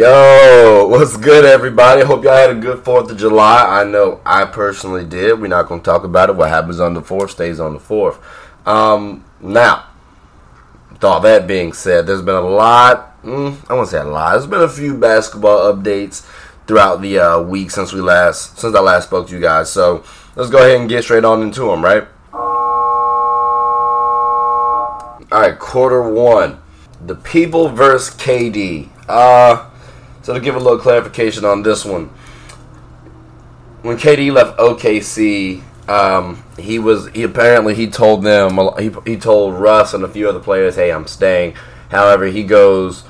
Yo, what's good, everybody? Hope y'all had a good 4th of July. I know I personally did. We're not going to talk about it. What happens on the 4th stays on the 4th. Um, now, with all that being said, there's been a lot, mm, I won't say a lot, there's been a few basketball updates throughout the uh, week since we last, since I last spoke to you guys. So, let's go ahead and get straight on into them, right? All right, quarter one. The people versus KD. Uh, so to give a little clarification on this one, when KD left OKC, um, he was he apparently he told them he, he told Russ and a few other players, "Hey, I'm staying." However, he goes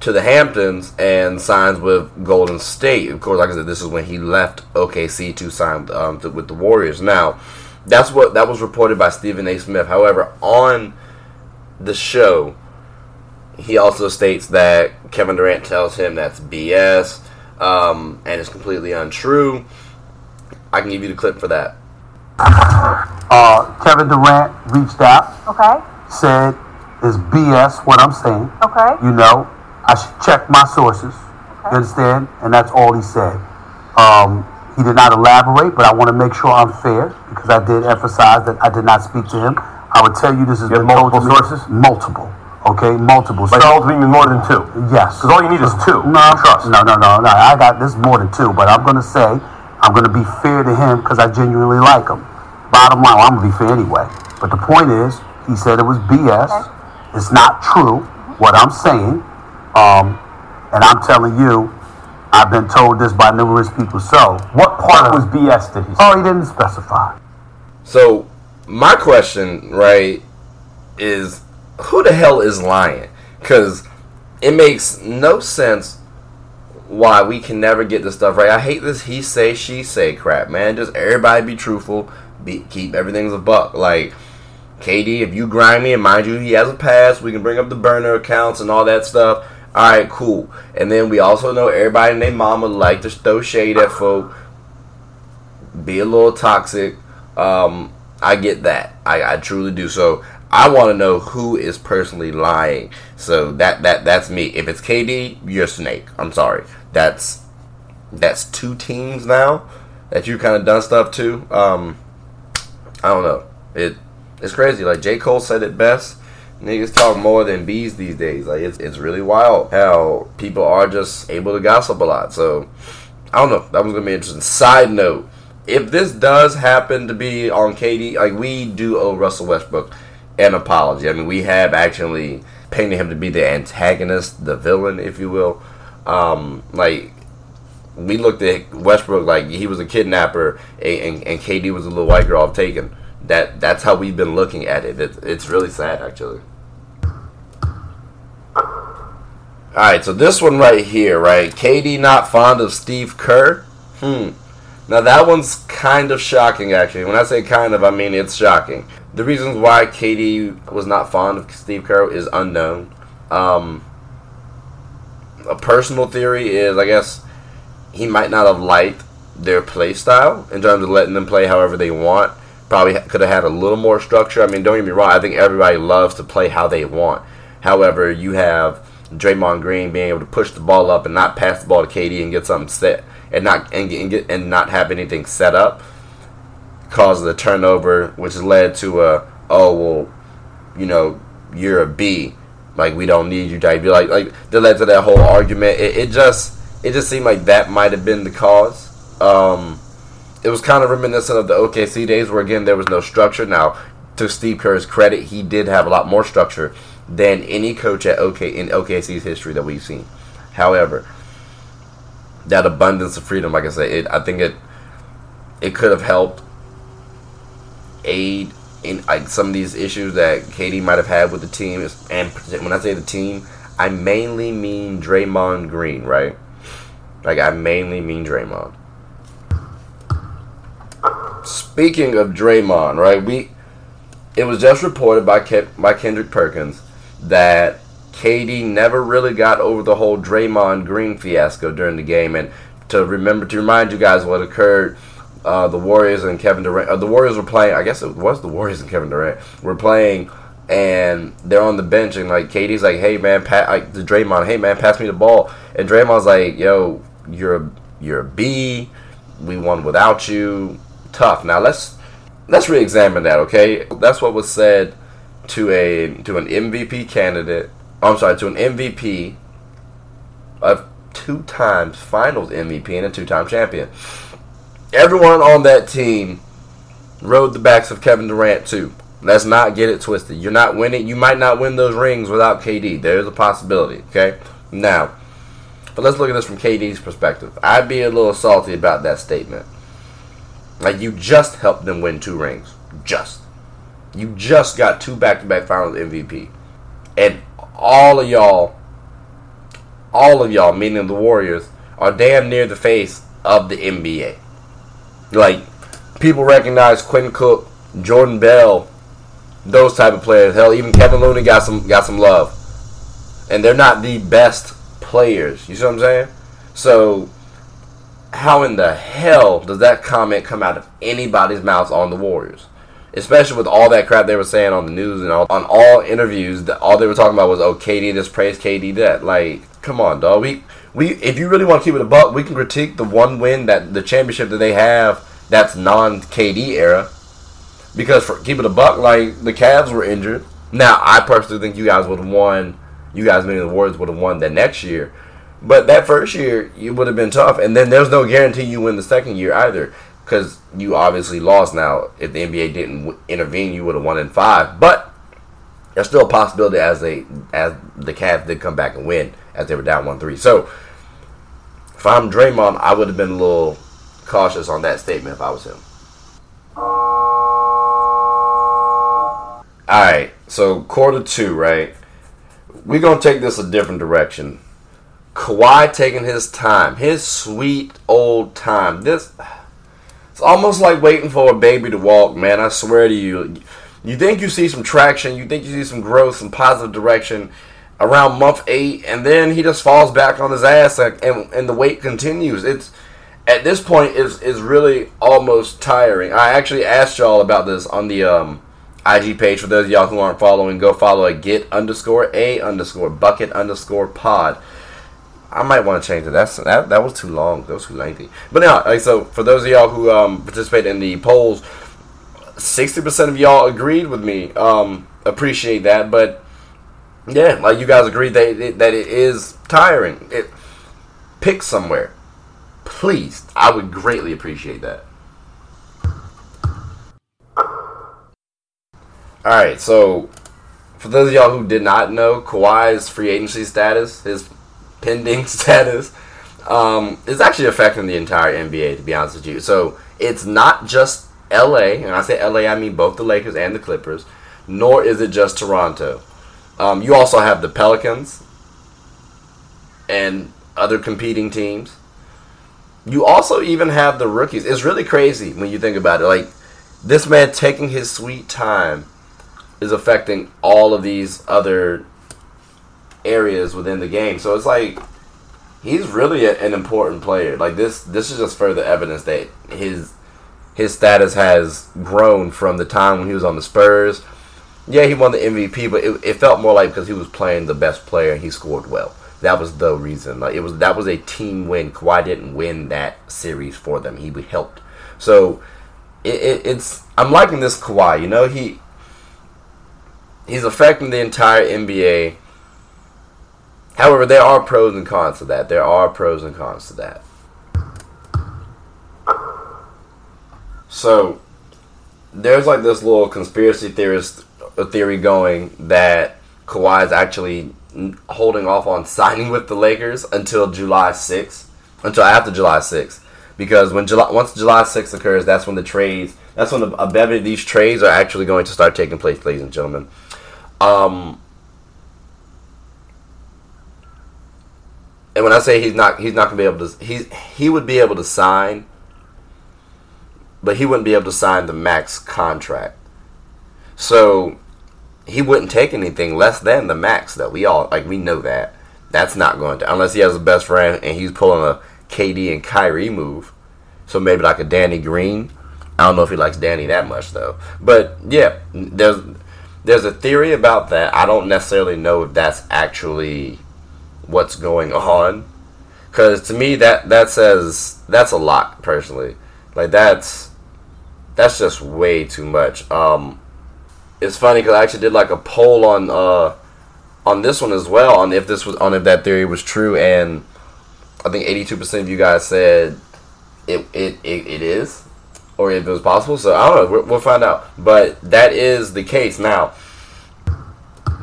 to the Hamptons and signs with Golden State. Of course, like I said, this is when he left OKC to sign um, to, with the Warriors. Now, that's what that was reported by Stephen A. Smith. However, on the show, he also states that Kevin Durant tells him that's BS um, and it's completely untrue. I can give you the clip for that. Uh, Kevin Durant reached out. Okay. Said it's BS what I'm saying. Okay. You know, I should check my sources. Okay. You understand? And that's all he said. Um, he did not elaborate, but I want to make sure I'm fair because I did emphasize that I did not speak to him. I would tell you this is multiple sources. Multiple. Okay, multiple. But so, multiple means more than two. Yes. Because all you need is two. No, trust. No, no, no, no. I got this more than two, but I'm gonna say I'm gonna be fair to him because I genuinely like him. Bottom line, well, I'm gonna be fair anyway. But the point is, he said it was BS. Okay. It's not true what I'm saying, um, and I'm telling you, I've been told this by numerous people. So, what part uh, was BS? Did he? Say? Oh, he didn't specify. So, my question, right, is who the hell is lying? Because it makes no sense why we can never get this stuff right. I hate this he say she say crap, man. Just everybody be truthful, be keep everything's a buck. Like KD, if you grind me and mind you he has a past, we can bring up the burner accounts and all that stuff. All right, cool. And then we also know everybody and their mama like to throw shade at folk, be a little toxic. Um, I get that. I, I truly do. So I want to know who is personally lying. So that that that's me. If it's KD, you're snake. I'm sorry. That's that's two teams now that you kind of done stuff to. Um, I don't know. It it's crazy. Like J Cole said it best. Niggas talk more than bees these days. Like it's it's really wild how people are just able to gossip a lot. So I don't know. That was gonna be interesting. Side note: If this does happen to be on KD, like we do owe Russell Westbrook an apology. I mean, we have actually painted him to be the antagonist, the villain, if you will. Um, like we looked at Westbrook like he was a kidnapper, and, and, KD was a little white girl taken. That that's how we've been looking at it. it it's really sad, actually. All right, so this one right here, right? KD not fond of Steve Kerr. Hmm. Now that one's kind of shocking, actually. When I say kind of, I mean it's shocking. The reasons why KD was not fond of Steve Kerr is unknown. Um, a personal theory is, I guess, he might not have liked their play style in terms of letting them play however they want. Probably could have had a little more structure. I mean, don't get me wrong. I think everybody loves to play how they want. However, you have Draymond Green being able to push the ball up and not pass the ball to KD and get something set and not and, and get and not have anything set up causes a turnover, which led to a oh well, you know you're a B, like we don't need you type. Like like that led to that whole argument. It, it just it just seemed like that might have been the cause. Um, it was kind of reminiscent of the OKC days where again there was no structure. Now to Steve Kerr's credit, he did have a lot more structure than any coach at OK in OKC's history that we've seen. However, that abundance of freedom, like I said, it, I think it it could have helped aid in like some of these issues that KD might have had with the team. And when I say the team, I mainly mean Draymond Green, right? Like I mainly mean Draymond. Speaking of Draymond, right? We it was just reported by Ke- by Kendrick Perkins that KD never really got over the whole Draymond Green fiasco during the game. And to remember, to remind you guys what occurred, uh, the Warriors and Kevin Durant, uh, the Warriors were playing, I guess it was the Warriors and Kevin Durant, were playing and they're on the bench, and like KD's like, "Hey man, pat like to Draymond, hey man, pass me the ball," and Draymond's like, "Yo, you're a, you're a B. We won without you. Tough." Now let's let's re-examine that, okay? That's what was said to a to an MVP candidate. I'm sorry, to an MVP of two times Finals MVP and a two-time champion. Everyone on that team rode the backs of Kevin Durant too. Let's not get it twisted. You're not winning. You might not win those rings without KD. There's a possibility. Okay. Now, but let's look at this from KD's perspective. I'd be a little salty about that statement. Like you just helped them win two rings. Just. You just got two back-to-back Finals MVP, and all of y'all, all of y'all, meaning the Warriors, are damn near the face of the NBA. Like people recognize Quinn Cook, Jordan Bell, those type of players. Hell, even Kevin Looney got some got some love, and they're not the best players. You see what I'm saying? So, how in the hell does that comment come out of anybody's mouth on the Warriors? Especially with all that crap they were saying on the news and all, on all interviews, that all they were talking about was, "Oh, KD this, praise KD that." Like, come on, dog. We we if you really want to keep it a buck, we can critique the one win that the championship that they have that's non KD era. Because for keep it a buck, like the Cavs were injured. Now I personally think you guys would have won. You guys, meaning the Warriors, would have won that next year. But that first year, it would have been tough, and then there's no guarantee you win the second year either, because you obviously lost. Now, if the NBA didn't intervene, you would have won in five. But there's still a possibility as they as the Cavs did come back and win as they were down one three. So if I'm Draymond, I would have been a little cautious on that statement if I was him. All right, so quarter two, right? We're gonna take this a different direction. Kawhi taking his time, his sweet old time. This it's almost like waiting for a baby to walk, man. I swear to you. You think you see some traction, you think you see some growth, some positive direction around month eight, and then he just falls back on his ass, and and, the wait continues. It's at this point is is really almost tiring. I actually asked y'all about this on the um, IG page. For those of y'all who aren't following, go follow a get underscore a underscore bucket underscore pod. I might want to change it. That's that, that was too long. That was too lengthy. But now, like, so for those of y'all who um, participate in the polls, sixty percent of y'all agreed with me. Um, appreciate that, but yeah, like you guys agreed that it, that it is tiring. It pick somewhere, please. I would greatly appreciate that. All right, so for those of y'all who did not know, Kawhi's free agency status, his pending status, um, is actually affecting the entire NBA. To be honest with you, so it's not just LA, and I say LA, I mean both the Lakers and the Clippers, nor is it just Toronto. Um, you also have the Pelicans and other competing teams. You also even have the rookies. It's really crazy when you think about it. Like this man taking his sweet time is affecting all of these other areas within the game. So it's like he's really a, an important player. Like this, this is just further evidence that his his status has grown from the time when he was on the Spurs. Yeah, he won the MVP, but it, it felt more like because he was playing the best player and he scored well. That was the reason. Like it was that was a team win. Kawhi didn't win that series for them. He helped. So it, it, it's I'm liking this Kawhi. You know he he's affecting the entire NBA. However, there are pros and cons to that. There are pros and cons to that. So there's like this little conspiracy theorist theory going that Kawhi is actually holding off on signing with the Lakers until July 6th, until after July 6th, because when July once July 6th occurs, that's when the trades, that's when a bevy of these trades are actually going to start taking place, ladies and gentlemen. Um, and when I say he's not, he's not gonna be able to, he he would be able to sign, but he wouldn't be able to sign the max contract. So he wouldn't take anything less than the max though. We all like we know that. That's not going to unless he has a best friend and he's pulling a KD and Kyrie move. So maybe like a Danny Green. I don't know if he likes Danny that much though. But yeah, there's there's a theory about that. I don't necessarily know if that's actually what's going on. Because to me, that that says that's a lot. Personally, like that's that's just way too much. Um, it's funny because I actually did like a poll on uh on this one as well on if this was on if that theory was true, and I think 82% of you guys said it it, it, it is or if it was possible. So I don't know. We'll, find out. But that is the case now.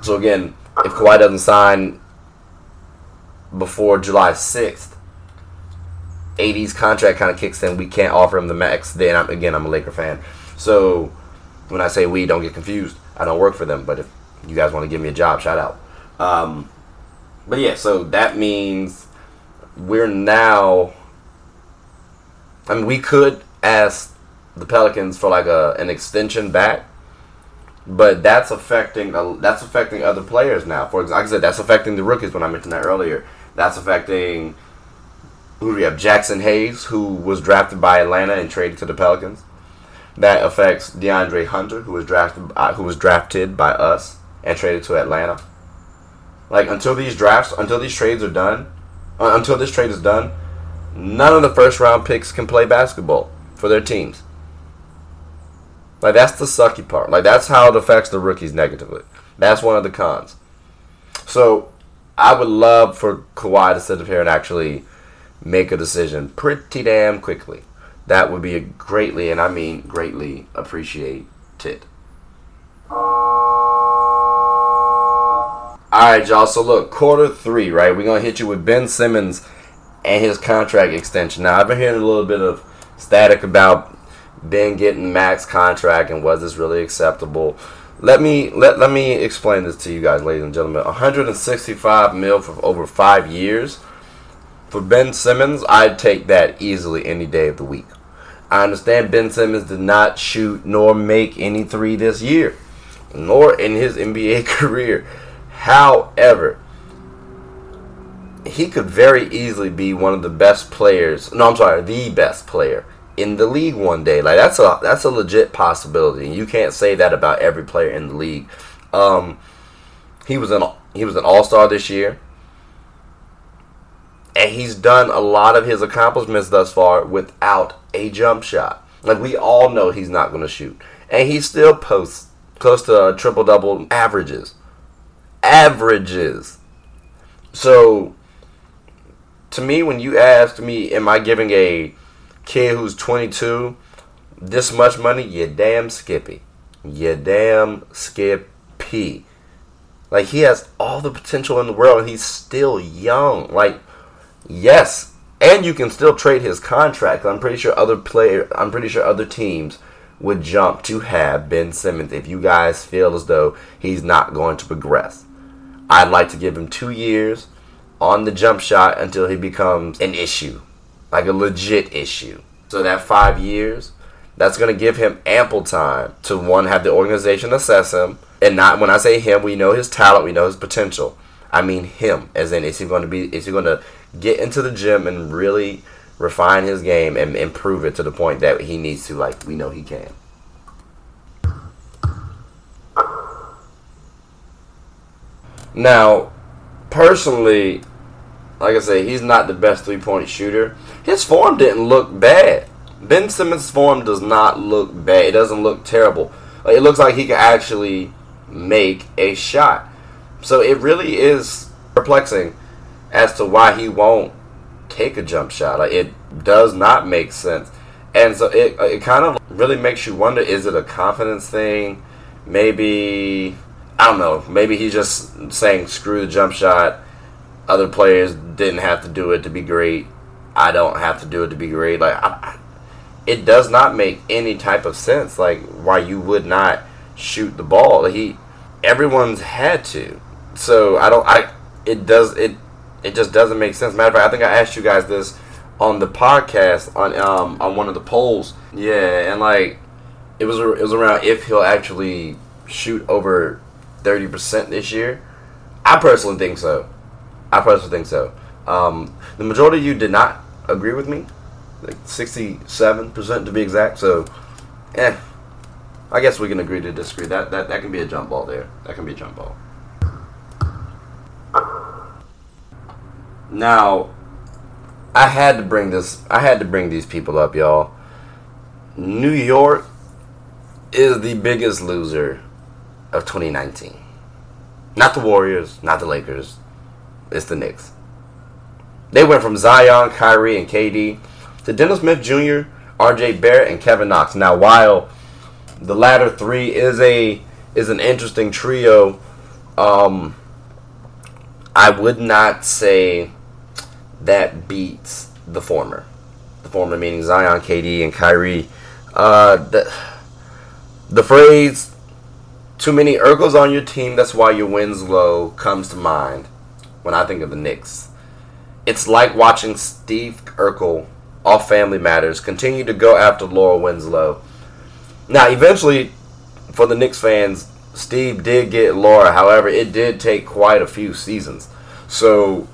So again, if Kawhi doesn't sign before July 6th, AD's contract kind of kicks in. We can't offer him the max. Then I'm, again, I'm a Laker fan. So when I say we, don't get confused. I don't work for them. But if you guys want to give me a job, shout out. Um, but yeah, so that means we're now. I mean, we could ask the Pelicans for like a an extension back, but that's affecting that's affecting other players now. For example, like I said, that's affecting the rookies when I mentioned that earlier. That's affecting who do we have? Jaxson Hayes, who was drafted by Atlanta and traded to the Pelicans. That affects DeAndre Hunter, who was drafted uh, who was drafted by us and traded to Atlanta. Like until these drafts, until these trades are done, uh, until this trade is done, none of the first round picks can play basketball for their teams. Like that's the sucky part. Like that's how it affects the rookies negatively. That's one of the cons. So I would love for Kawhi to sit up here and actually make a decision pretty damn quickly. That would be greatly, and I mean greatly, appreciated. Alright, y'all. So look, quarter three, right? We're gonna hit you with Ben Simmons and his contract extension. Now I've been hearing a little bit of static about Ben getting max contract and was this really acceptable? Let me let, let me explain this to you guys, ladies and gentlemen. 165 mil for over five years. For Ben Simmons, I'd take that easily any day of the week. I understand Ben Simmons did not shoot nor make any three this year, nor in his NBA career. However, he could very easily be one of the best players. No, I'm sorry, the best player in the league one day. Like that's a that's a legit possibility. You can't say that about every player in the league. Um, he was an he was an all star this year, and he's done a lot of his accomplishments thus far without a jump shot. Like we all know he's not going to shoot, and he still posts close to uh, triple double averages. Averages. So, to me, when you asked me, am I giving a kid who's 22 this much money, you damn skippy. You damn skippy. Like he has all the potential in the world and he's still young. Like yes, and you can still trade his contract. I'm pretty sure other player I'm pretty sure other teams would jump to have Ben Simmons if you guys feel as though he's not going to progress. I'd like to give him 2 years on the jump shot until he becomes an issue like a legit issue. So that five years, that's going to give him ample time to one have the organization assess him, and not when I say him, we know his talent, we know his potential. I mean him, as in is he going to be is he going to get into the gym and really refine his game and improve it to the point that he needs to, like we know he can. Now, personally, like I say, he's not the best three point shooter. His form didn't look bad. Ben Simmons' form does not look bad. It doesn't look terrible. It looks like he can actually make a shot. So it really is perplexing as to why he won't take a jump shot. Like it does not make sense. And so it, it kind of really makes you wonder is it a confidence thing? Maybe, I don't know. Maybe he's just saying screw the jump shot other players didn't have to do it to be great. I don't have to do it to be great. Like, I, it does not make any type of sense. Like, why you would not shoot the ball. He, everyone's had to. So I don't. I it does it. It just doesn't make sense. Matter of fact, I think I asked you guys this on the podcast on um on one of the polls. Yeah, and like it was it was around if he'll actually shoot over thirty percent this year. I personally think so. I personally think so. Um, the majority of you did not agree with me, like sixty-seven percent to be exact. So, eh, I guess we can agree to disagree. That that that can be a jump ball there. That can be a jump ball. Now, I had to bring this. I had to bring these people up, y'all. New York is the biggest loser of 2019. Not the Warriors, not the Lakers. It's the Knicks. They went from Zion, Kyrie, and KD to Dennis Smith Jr., RJ Barrett, and Kevin Knox. Now, while the latter three is a is an interesting trio, um, I would not say that beats the former. The former meaning Zion, KD, and Kyrie. Uh, the, the phrase "too many Urkels on your team, that's why your wins low" comes to mind when I think of the Knicks. It's like watching Steve Urkel off Family Matters continue to go after Laura Winslow. Now, eventually, for the Knicks fans, Steve did get Laura. However, it did take quite a few seasons. So,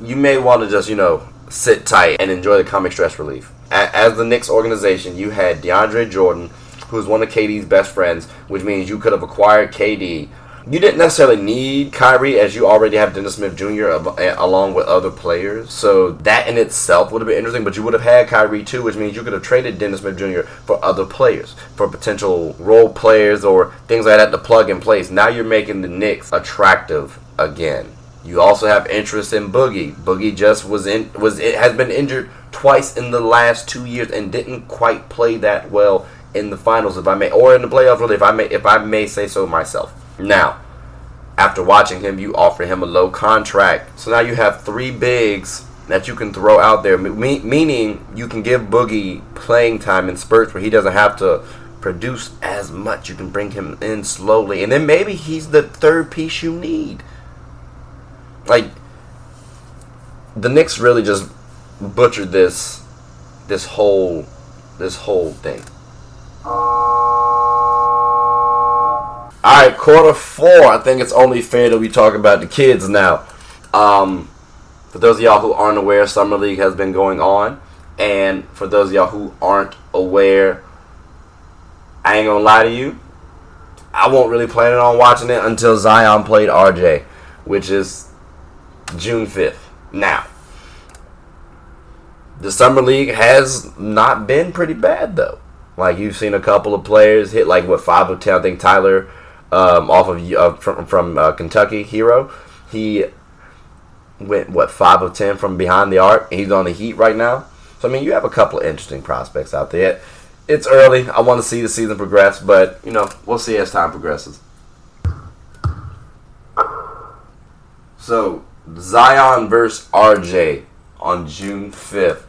you may want to just, you know, sit tight and enjoy the comic stress relief. As the Knicks organization, you had DeAndre Jordan, who's one of KD's best friends, which means you could have acquired KD you didn't necessarily need Kyrie as you already have Dennis Smith Jr. along with other players. So that in itself would have been interesting, but you would have had Kyrie too, which means you could have traded Dennis Smith Jr. for other players, for potential role players or things like that to plug in place. Now you're making the Knicks attractive again. You also have interest in Boogie. Boogie just was in was it has been injured twice in the last two years and didn't quite play that well in the finals, if I may, or in the playoffs, really, if I may, if I may say so myself. Now, after watching him, you offer him a low contract. So now you have three bigs that you can throw out there, me- meaning you can give Boogie playing time in spurts where he doesn't have to produce as much. You can bring him in slowly, and then maybe he's the third piece you need. Like the Knicks really just butchered this this whole this whole thing. All right, quarter four. I think it's only fair that we talk about the kids now. Um, for those of y'all who aren't aware, Summer League has been going on, and for those of y'all who aren't aware, I ain't gonna lie to you. I won't really plan on watching it until Zion played RJ, which is June fifth. Now, the summer league has not been pretty bad though. Like you've seen a couple of players hit like what five of ten. I think Tyler um, off of uh, from from uh, Kentucky Herro, He went what five of ten from behind the arc. He's on the Heat right now. So I mean, you have a couple of interesting prospects out there. It's early. I want to see the season progress, but you know we'll see as time progresses. So Zion versus RJ on June fifth.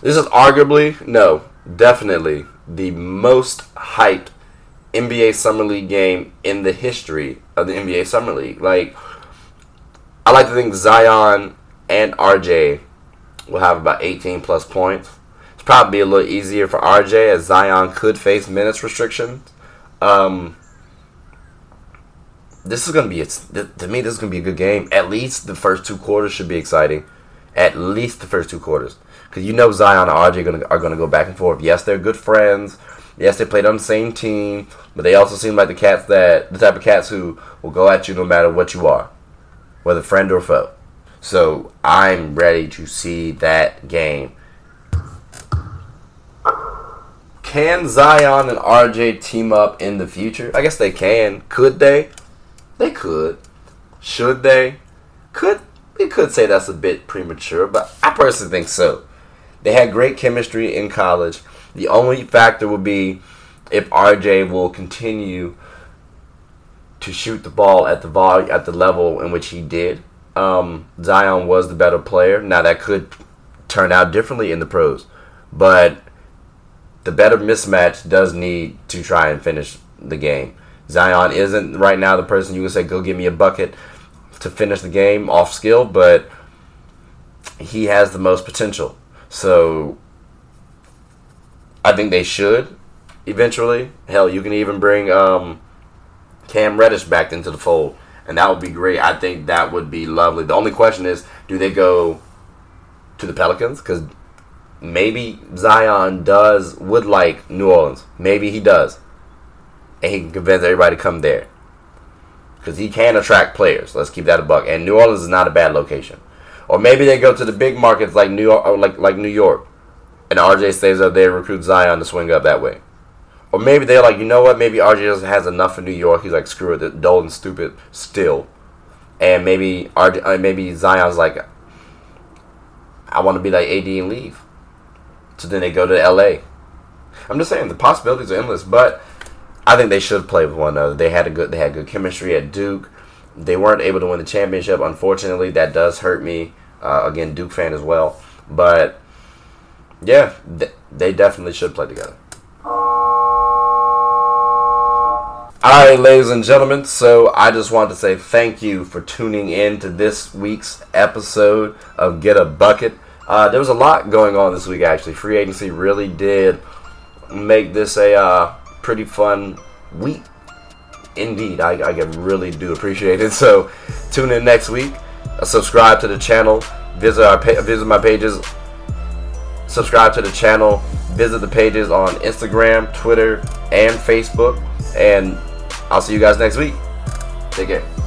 This is arguably no, definitely the most hyped NBA Summer League game in the history of the NBA Summer League. Like, I like to think Zion and RJ will have about 18 plus points. It's probably a little easier for RJ as Zion could face minutes restrictions. Um, this is going to be, to me, this is going to be a good game. At least the first two quarters should be exciting. At least the first two quarters. Because you know Zion and RJ to, are going to go back and forth. Yes, they're good friends. Yes, they played on the same team, but they also seem like the cats that the type of cats who will go at you no matter what you are, whether friend or foe. So I'm ready to see that game. Can Zion and RJ team up in the future? I guess they can. Could they? They could. Should they? Could we could say that's a bit premature, but I personally think so. They had great chemistry in college. The only factor would be if RJ will continue to shoot the ball at the vol- at the level in which he did. Um, Zion was the better player. Now that could turn out differently in the pros, but the better mismatch does need to try and finish the game. Zion isn't right now the person you would say go give me a bucket to finish the game off skill, but he has the most potential. So I think they should eventually. Hell, you can even bring um, Cam Reddish back into the fold, and that would be great. I think that would be lovely. The only question is, do they go to the Pelicans? Because maybe Zion does would like New Orleans. Maybe he does, and he can convince everybody to come there because he can attract players. Let's keep that a buck. And New Orleans is not a bad location. Or maybe they go to the big markets like New York, like like New York, and RJ stays up there, recruits Zion to swing up that way. Or maybe they're like, you know what? Maybe RJ has enough in New York. He's like, screw it, dull and stupid still. And maybe RJ, uh, maybe Zion's like, I want to be like AD and leave. So then they go to LA. I'm just saying the possibilities are endless, but I think they should play with one another. They had a good they had good chemistry at Duke. They weren't able to win the championship. Unfortunately, that does hurt me. Uh, again, Duke fan as well. But yeah, th- they definitely should play together. All right, ladies and gentlemen. So I just want to say thank you for tuning in to this week's episode of Get a Bucket. Uh, there was a lot going on this week. Actually, free agency really did make this a uh, pretty fun week. Indeed, I, I really do appreciate it. So tune in next week. Uh, subscribe to the channel. Visit our visit my pages. Subscribe to the channel. Visit the pages on Instagram, Twitter, and Facebook. And I'll see you guys next week. Take care.